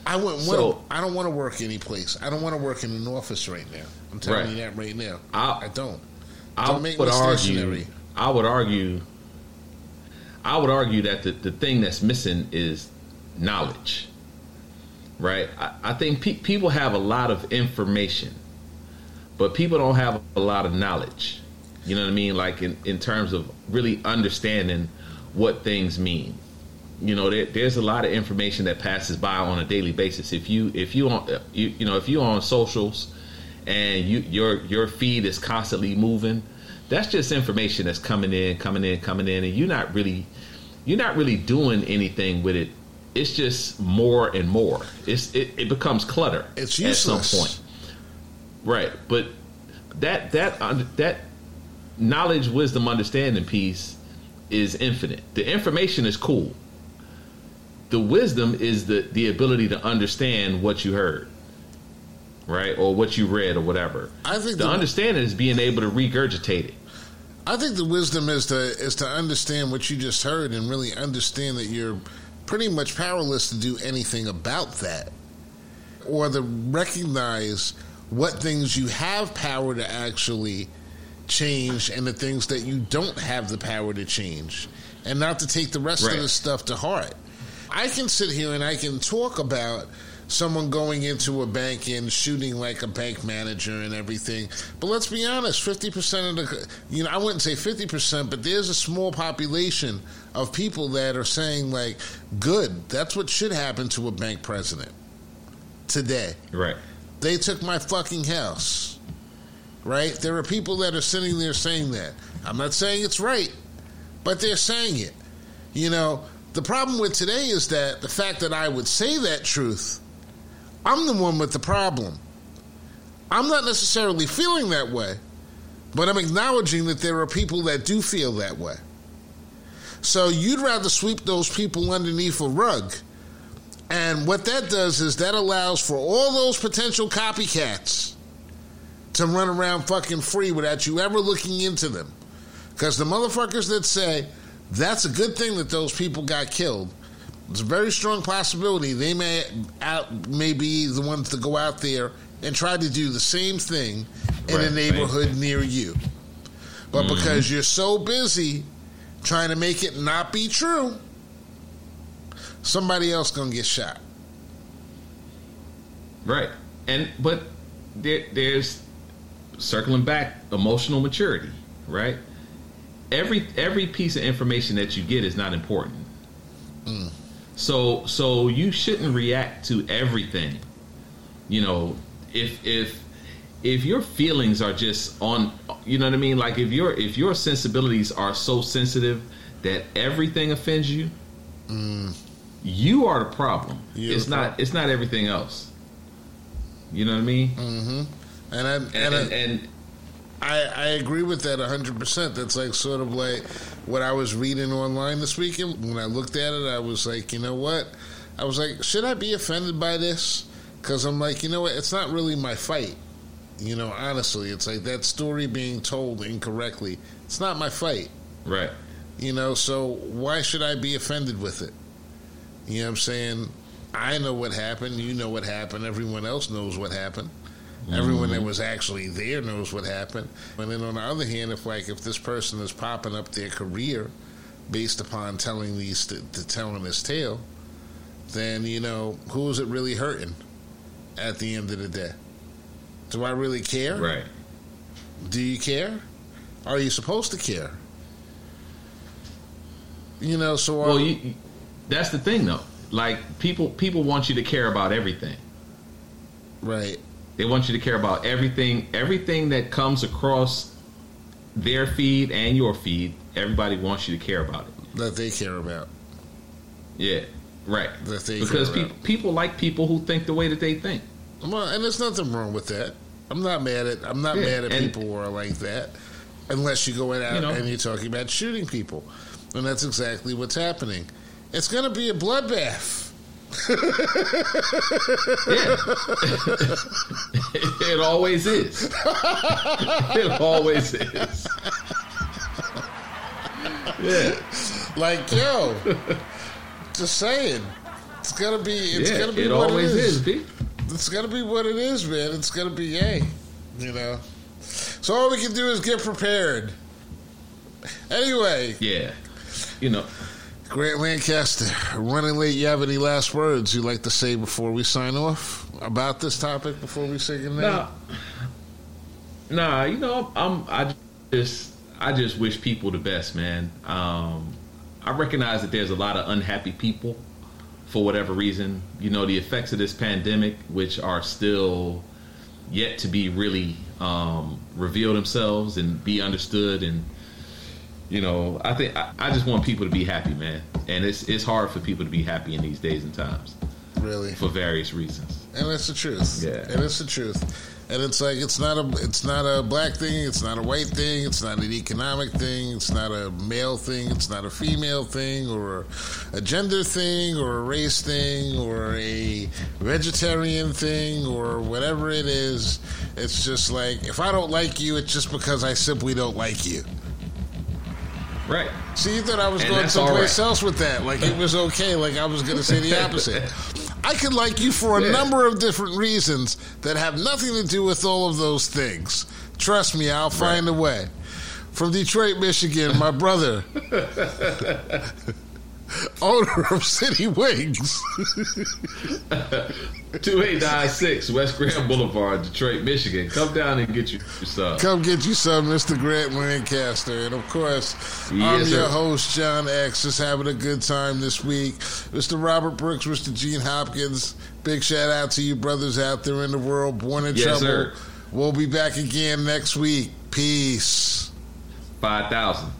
I wouldn't So- want to, I don't want to work any place. I don't want to work in an office right now. I'm telling Right. you that right now. I- I don't. I Don't make would argue. I would argue. I would argue that the, the thing that's missing is knowledge. Right. I, I think pe- people have a lot of information, but people don't have a lot of knowledge. You know what I mean? Like in, in terms of really understanding what things mean. You know, there, there's a lot of information that passes by on a daily basis. If you if you on you you know if you on socials and you your your feed is constantly moving, that's just information that's coming in, coming in, coming in, and you're not really you're not really doing anything with it. It's just more and more. It's it, it becomes clutter It's useless. at some point. Right, but that that that knowledge, wisdom, understanding piece is infinite. The information is cool. The wisdom is the the ability to understand what you heard, right, or what you read, or whatever. I think The the- understanding is being able to regurgitate it. I think the wisdom is to is to understand what you just heard and really understand that you're pretty much powerless to do anything about that, or to recognize what things you have power to actually change and the things that you don't have the power to change, and not to take the rest Right. of the stuff to heart. I can sit here and I can talk about someone going into a bank and shooting like a bank manager and everything. But let's be honest, 50% of the, you know, I wouldn't say 50%, but there's a small population of people that are saying, like, good, that's what should happen to a bank president today. Right. They took my fucking house. Right? There are people that are sitting there saying that. I'm not saying it's right, but they're saying it. You know, the problem with today is that the fact that I would say that truth, I'm the one with the problem. I'm not necessarily feeling that way, but I'm acknowledging that there are people that do feel that way. So you'd rather sweep those people underneath a rug And what that does is that allows for all those potential copycats to run around fucking free without you ever looking into them. Because the motherfuckers that say that's a good thing that those people got killed, it's a very strong possibility they may out may be the ones to go out there and try to do the same thing in Right, a neighborhood near you. But Mm-hmm. because you're so busy trying to make it not be true, somebody else gonna get shot. Right. And but there, there's circling back emotional maturity, right? Every every piece of information that you get is not important. So so you shouldn't react to everything. You know, if if if your feelings are just on you know what I mean? Like if your if your sensibilities are so sensitive that everything offends you, mm. you are the problem. You're it's the not problem. it's not everything else. You know what I mean? Mm-hmm. And I and, And, I, and, and I, I agree with that 100%. That's like sort of like what I was reading online this weekend. When I looked at it, I was like, you know what? I was like, should I be offended by this? Because I'm like, you know what? It's not really my fight. You know, honestly, it's like that story being told incorrectly. It's not my fight. right. You know, so why should I be offended with it? You know what I'm saying? I know what happened. You know what happened. Everyone else knows what happened. Everyone that mm-hmm. was actually there knows what happened. And then on the other hand, if like if this person is popping up their career based upon telling these to, to telling this tale, then you know who is it really hurting at the end of the day? Do I really care? Right. Do you care? Are you supposed to care? You know, so Well, you, you- that's the thing though. Like people people want you to care about everything. right. They want you to care about everything everything that comes across their feed and your feed. Everybody wants you to care about it. that they care about. Yeah. Right. That they because people people like people who think the way that they think. Well, and there's nothing wrong with that. I'm not mad at I'm not Yeah, mad at and- people who are like that, unless you go out You know. and you're talking about shooting people, and that's exactly what's happening. It's going to be a bloodbath. Yeah. <laughs> it always is. <laughs> it always is. Yeah. Like yo, just saying, it's gonna be it's yeah, gonna be it what always it is. is, B. It's gonna be what it is, man. It's gonna be yay, you know. So all we can do is get prepared. Anyway, Yeah. You know, Grant Lancaster, running late. You have any last words you'd like to say before we sign off about this topic? Before we say goodnight? Nah, nah. You know, I'm. I just, I just wish people the best, man. Um, I recognize that there's a lot of unhappy people for whatever reason. You know, the effects of this pandemic, which are still yet to be really um, reveal themselves and be understood, and you know, I think I, I just want people to be happy, man. And it's it's hard for people to be happy in these days and times Really, for various reasons. and that's the truth. Yeah. and it's the truth. And it's like it's not a it's not a black thing. It's not a white thing. It's not an economic thing. It's not a male thing. It's not a female thing or a gender thing or a race thing or a vegetarian thing or whatever it is. It's just like if I don't like you, it's just because I simply don't like you. Right. See, you thought I was And going someplace right. else with that. Like it was okay. Like I was going to say the opposite. <laughs> I could like you for a Yeah. number of different reasons that have nothing to do with all of those things. Trust me, I'll find a way. From Detroit, Michigan, my brother, <laughs> <laughs> owner of City Wings. <laughs> 2896 West Grand Boulevard, Detroit, Michigan. Come down and get you some. Come get you some, Mr. Grant Lancaster. And of course, I'm Yes, your sir. host, John X, just having a good time this week. Mr. Robert Brooks, Mr. Gene Hopkins, big shout out to you brothers out there in the world, born in Yes, trouble. sir. We'll be back again next week. Peace. 5,000.